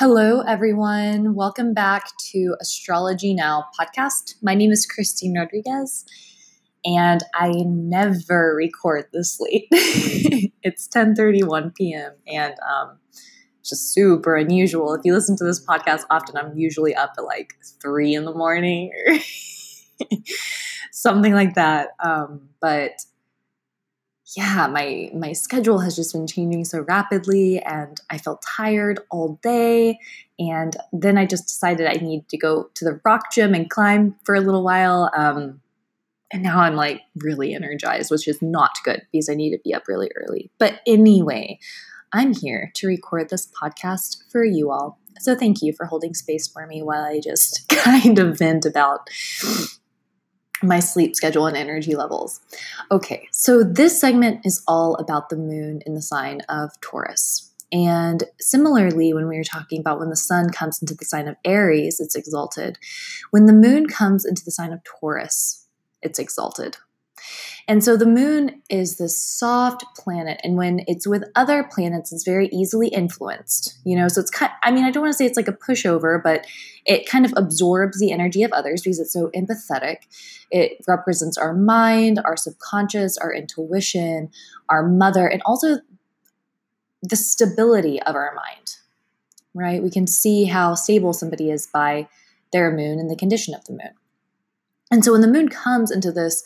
Hello, everyone. Welcome back to Astrology Now podcast. My name is Christine Rodriguez, and I never record this late. it's 10:31 p.m. and um, it's just super unusual. If you listen to this podcast often, I'm usually up at like three in the morning or something like that. Um, but yeah, my my schedule has just been changing so rapidly and I felt tired all day and then I just decided I need to go to the rock gym and climb for a little while um, and now I'm like really energized, which is not good because I need to be up really early. But anyway, I'm here to record this podcast for you all. So thank you for holding space for me while I just kind of vent about my sleep schedule and energy levels. Okay, so this segment is all about the moon in the sign of Taurus. And similarly, when we were talking about when the sun comes into the sign of Aries, it's exalted. When the moon comes into the sign of Taurus, it's exalted. And so the moon is this soft planet, and when it's with other planets, it's very easily influenced. You know, so it's kind. I mean, I don't want to say it's like a pushover, but it kind of absorbs the energy of others because it's so empathetic. It represents our mind, our subconscious, our intuition, our mother, and also the stability of our mind. Right? We can see how stable somebody is by their moon and the condition of the moon. And so when the moon comes into this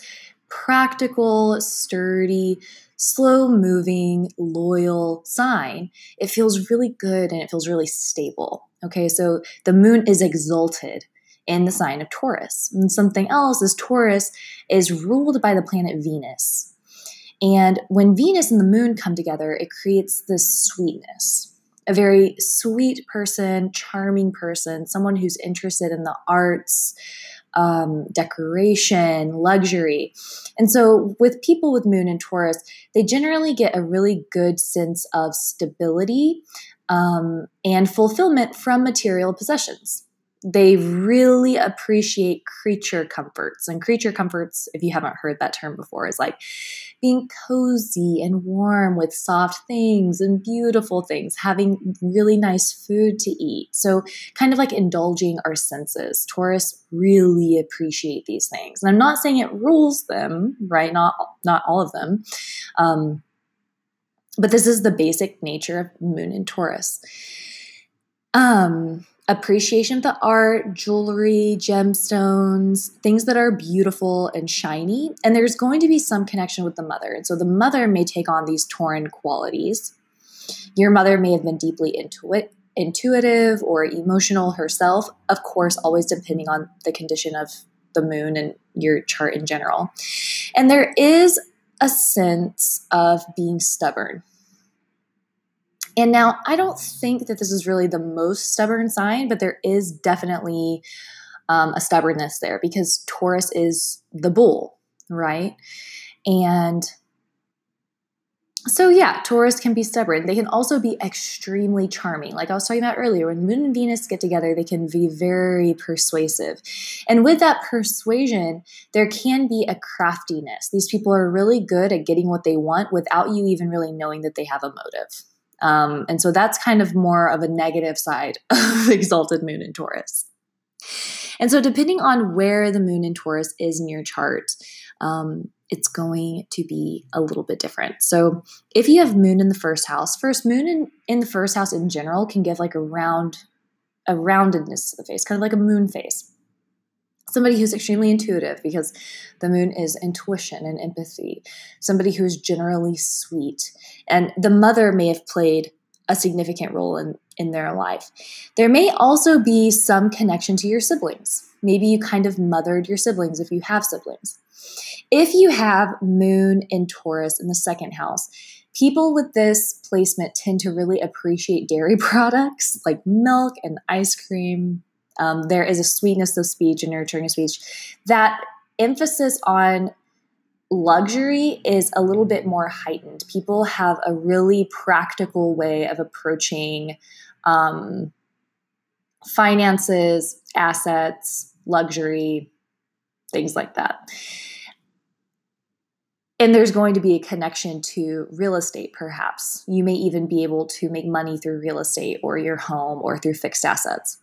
practical, sturdy, slow moving, loyal sign, it feels really good and it feels really stable. Okay, so the moon is exalted in the sign of Taurus. And something else is Taurus is ruled by the planet Venus. And when Venus and the moon come together, it creates this sweetness. A very sweet person, charming person, someone who's interested in the arts, um, decoration, luxury. And so, with people with Moon and Taurus, they generally get a really good sense of stability um, and fulfillment from material possessions they really appreciate creature comforts. And creature comforts, if you haven't heard that term before, is like being cozy and warm with soft things and beautiful things, having really nice food to eat. So, kind of like indulging our senses. Taurus really appreciate these things. And I'm not saying it rules them, right? Not not all of them. Um, but this is the basic nature of Moon and Taurus. Um, appreciation of the art, jewelry, gemstones, things that are beautiful and shiny. And there's going to be some connection with the mother. And so the mother may take on these Tauran qualities. Your mother may have been deeply intuit, intuitive or emotional herself, of course, always depending on the condition of the moon and your chart in general. And there is a sense of being stubborn and now I don't think that this is really the most stubborn sign, but there is definitely um, a stubbornness there because Taurus is the bull, right? And so, yeah, Taurus can be stubborn. They can also be extremely charming. Like I was talking about earlier, when Moon and Venus get together, they can be very persuasive. And with that persuasion, there can be a craftiness. These people are really good at getting what they want without you even really knowing that they have a motive. Um, and so that's kind of more of a negative side of exalted moon in Taurus. And so, depending on where the moon in Taurus is in your chart, um, it's going to be a little bit different. So, if you have moon in the first house, first moon in, in the first house in general can give like a round, a roundedness to the face, kind of like a moon face somebody who's extremely intuitive because the moon is intuition and empathy, somebody who's generally sweet. And the mother may have played a significant role in, in their life. There may also be some connection to your siblings. Maybe you kind of mothered your siblings if you have siblings. If you have moon in Taurus in the second house, people with this placement tend to really appreciate dairy products like milk and ice cream, um, there is a sweetness of speech and nurturing of speech. That emphasis on luxury is a little bit more heightened. People have a really practical way of approaching um, finances, assets, luxury, things like that. and there's going to be a connection to real estate, perhaps. You may even be able to make money through real estate or your home or through fixed assets.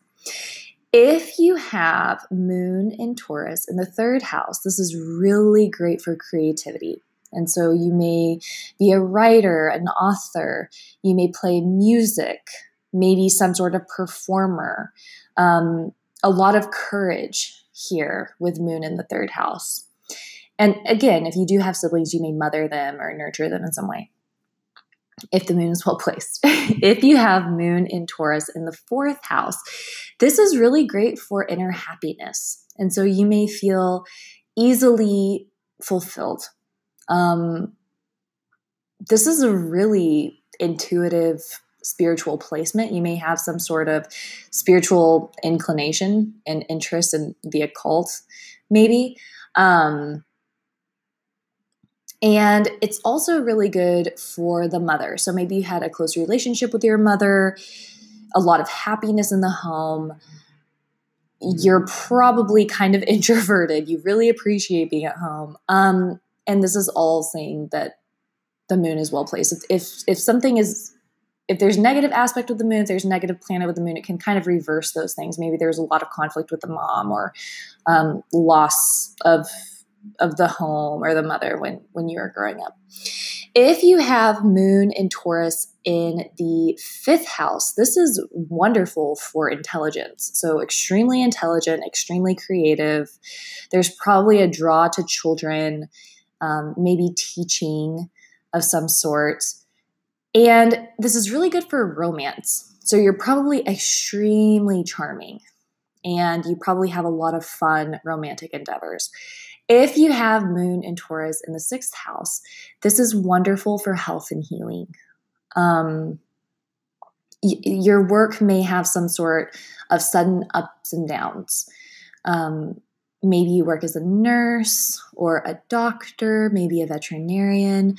If you have Moon in Taurus in the third house, this is really great for creativity. And so you may be a writer, an author, you may play music, maybe some sort of performer. Um, a lot of courage here with Moon in the third house. And again, if you do have siblings, you may mother them or nurture them in some way if the moon is well placed. if you have moon in Taurus in the fourth house, this is really great for inner happiness. And so you may feel easily fulfilled. Um, this is a really intuitive spiritual placement. You may have some sort of spiritual inclination and interest in the occult, maybe. Um, and it's also really good for the mother. So maybe you had a close relationship with your mother, a lot of happiness in the home. You're probably kind of introverted. You really appreciate being at home. Um, and this is all saying that the moon is well placed. If if something is if there's negative aspect of the moon, if there's negative planet with the moon, it can kind of reverse those things. Maybe there's a lot of conflict with the mom or um, loss of of the home or the mother when when you were growing up. If you have moon and Taurus in the fifth house, this is wonderful for intelligence. So, extremely intelligent, extremely creative. There's probably a draw to children, um, maybe teaching of some sort. And this is really good for romance. So, you're probably extremely charming and you probably have a lot of fun romantic endeavors. If you have Moon and Taurus in the sixth house, this is wonderful for health and healing. Um, y- your work may have some sort of sudden ups and downs. Um, maybe you work as a nurse or a doctor, maybe a veterinarian,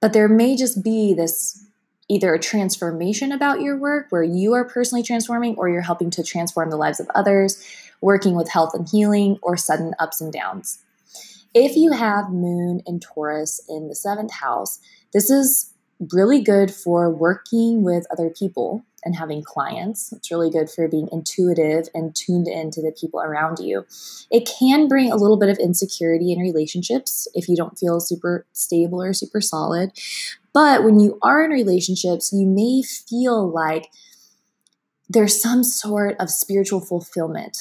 but there may just be this either a transformation about your work where you are personally transforming or you're helping to transform the lives of others, working with health and healing, or sudden ups and downs. If you have Moon and Taurus in the seventh house, this is really good for working with other people and having clients. It's really good for being intuitive and tuned into the people around you. It can bring a little bit of insecurity in relationships if you don't feel super stable or super solid. But when you are in relationships, you may feel like there's some sort of spiritual fulfillment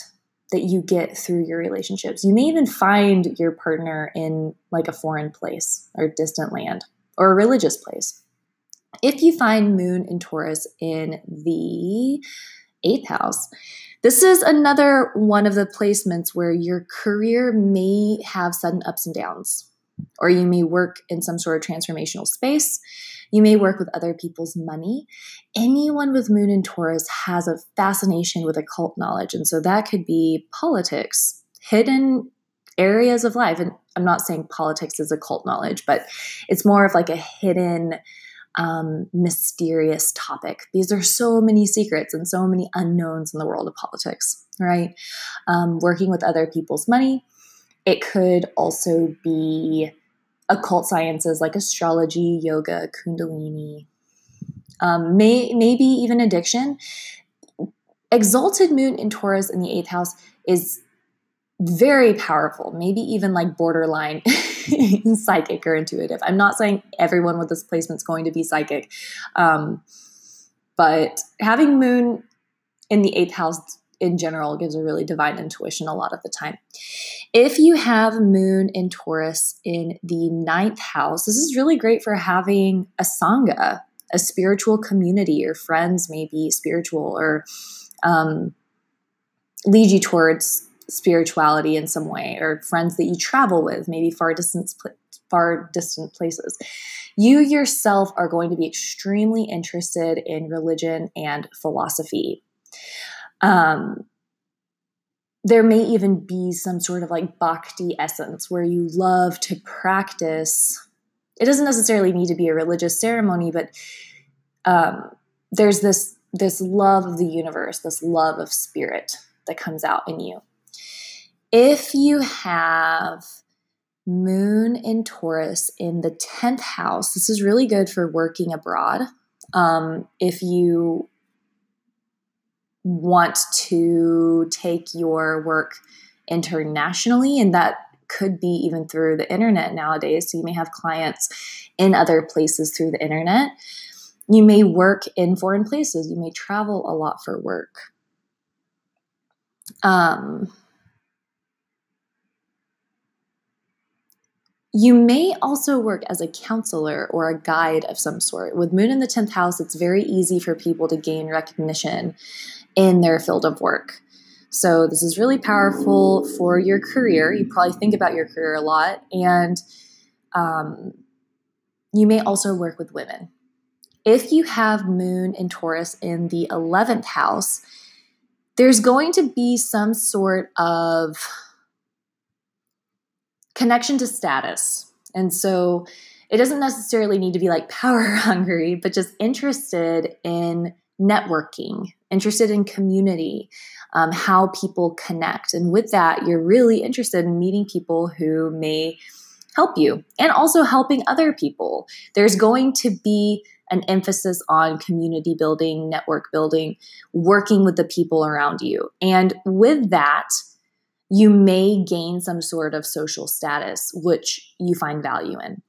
that you get through your relationships. You may even find your partner in like a foreign place or distant land or a religious place. If you find Moon in Taurus in the eighth house, this is another one of the placements where your career may have sudden ups and downs, or you may work in some sort of transformational space. You may work with other people's money. Anyone with Moon in Taurus has a fascination with occult knowledge. And so that could be politics, hidden areas of life. And I'm not saying politics is occult knowledge, but it's more of like a hidden, um, mysterious topic. These are so many secrets and so many unknowns in the world of politics, right? Um, working with other people's money. It could also be occult sciences like astrology, yoga, kundalini, um, may, maybe even addiction. Exalted moon in Taurus in the eighth house is very powerful, maybe even like borderline psychic or intuitive. I'm not saying everyone with this placement is going to be psychic, um, but having moon in the eighth house in general gives a really divine intuition a lot of the time. If you have Moon in Taurus in the ninth house, this is really great for having a Sangha, a spiritual community. Your friends may be spiritual or um, lead you towards spirituality in some way, or friends that you travel with, maybe far distant, far distant places. You yourself are going to be extremely interested in religion and philosophy. Um, there may even be some sort of like bhakti essence where you love to practice. It doesn't necessarily need to be a religious ceremony, but um, there's this this love of the universe, this love of spirit that comes out in you. If you have moon in Taurus in the 10th house. This is really good for working abroad. Um, if you want to take your work internationally, and that could be even through the internet nowadays. So you may have clients in other places through the internet. You may work in foreign places. You may travel a lot for work. Um, You may also work as a counselor or a guide of some sort. With Moon in the 10th house, it's very easy for people to gain recognition in their field of work. So, this is really powerful for your career. You probably think about your career a lot, and um, you may also work with women. If you have Moon and Taurus in the 11th house, there's going to be some sort of connection to status. And so it doesn't necessarily need to be like power hungry, but just interested in networking, interested in community, um, how people connect. And with that, you're really interested in meeting people who may help you and also helping other people. There's going to be an emphasis on community building, network building, working with the people around you. And with that, you may gain some sort of social status, which you find value in.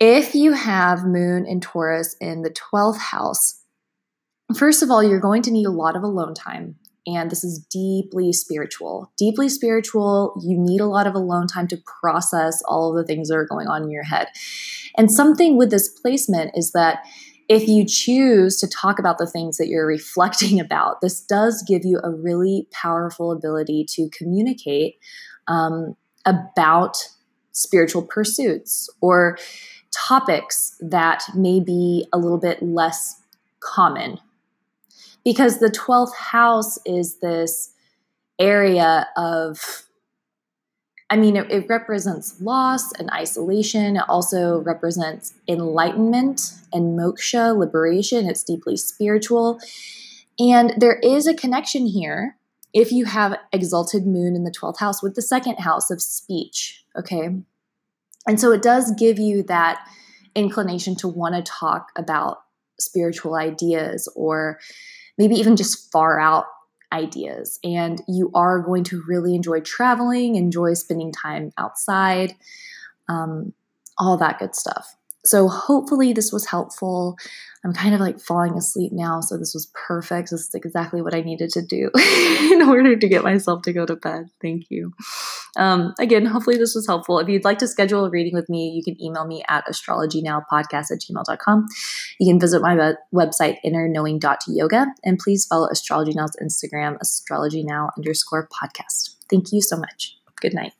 If you have Moon and Taurus in the 12th house, first of all, you're going to need a lot of alone time. And this is deeply spiritual. Deeply spiritual, you need a lot of alone time to process all of the things that are going on in your head. And something with this placement is that if you choose to talk about the things that you're reflecting about, this does give you a really powerful ability to communicate um, about spiritual pursuits or topics that may be a little bit less common. Because the 12th house is this area of I mean, it, it, represents loss and isolation. It also represents enlightenment and moksha, liberation. It's deeply spiritual. And there is a connection here if you have exalted moon in the 12th house with the second house of speech. Okay. And so it does give you that inclination to want to talk about spiritual ideas or maybe even just far out ideas. And you are going to really enjoy traveling, enjoy spending time outside, um, all that good stuff. So, hopefully, this was helpful. I'm kind of like falling asleep now, so this was perfect. This is exactly what I needed to do in order to get myself to go to bed. Thank you. Um, again, hopefully, this was helpful. If you'd like to schedule a reading with me, you can email me at astrologynowpodcast at gmail.com. You can visit my website, innerknowing.yoga, and please follow Astrology Now's Instagram, astrologynow underscore podcast. Thank you so much. Good night.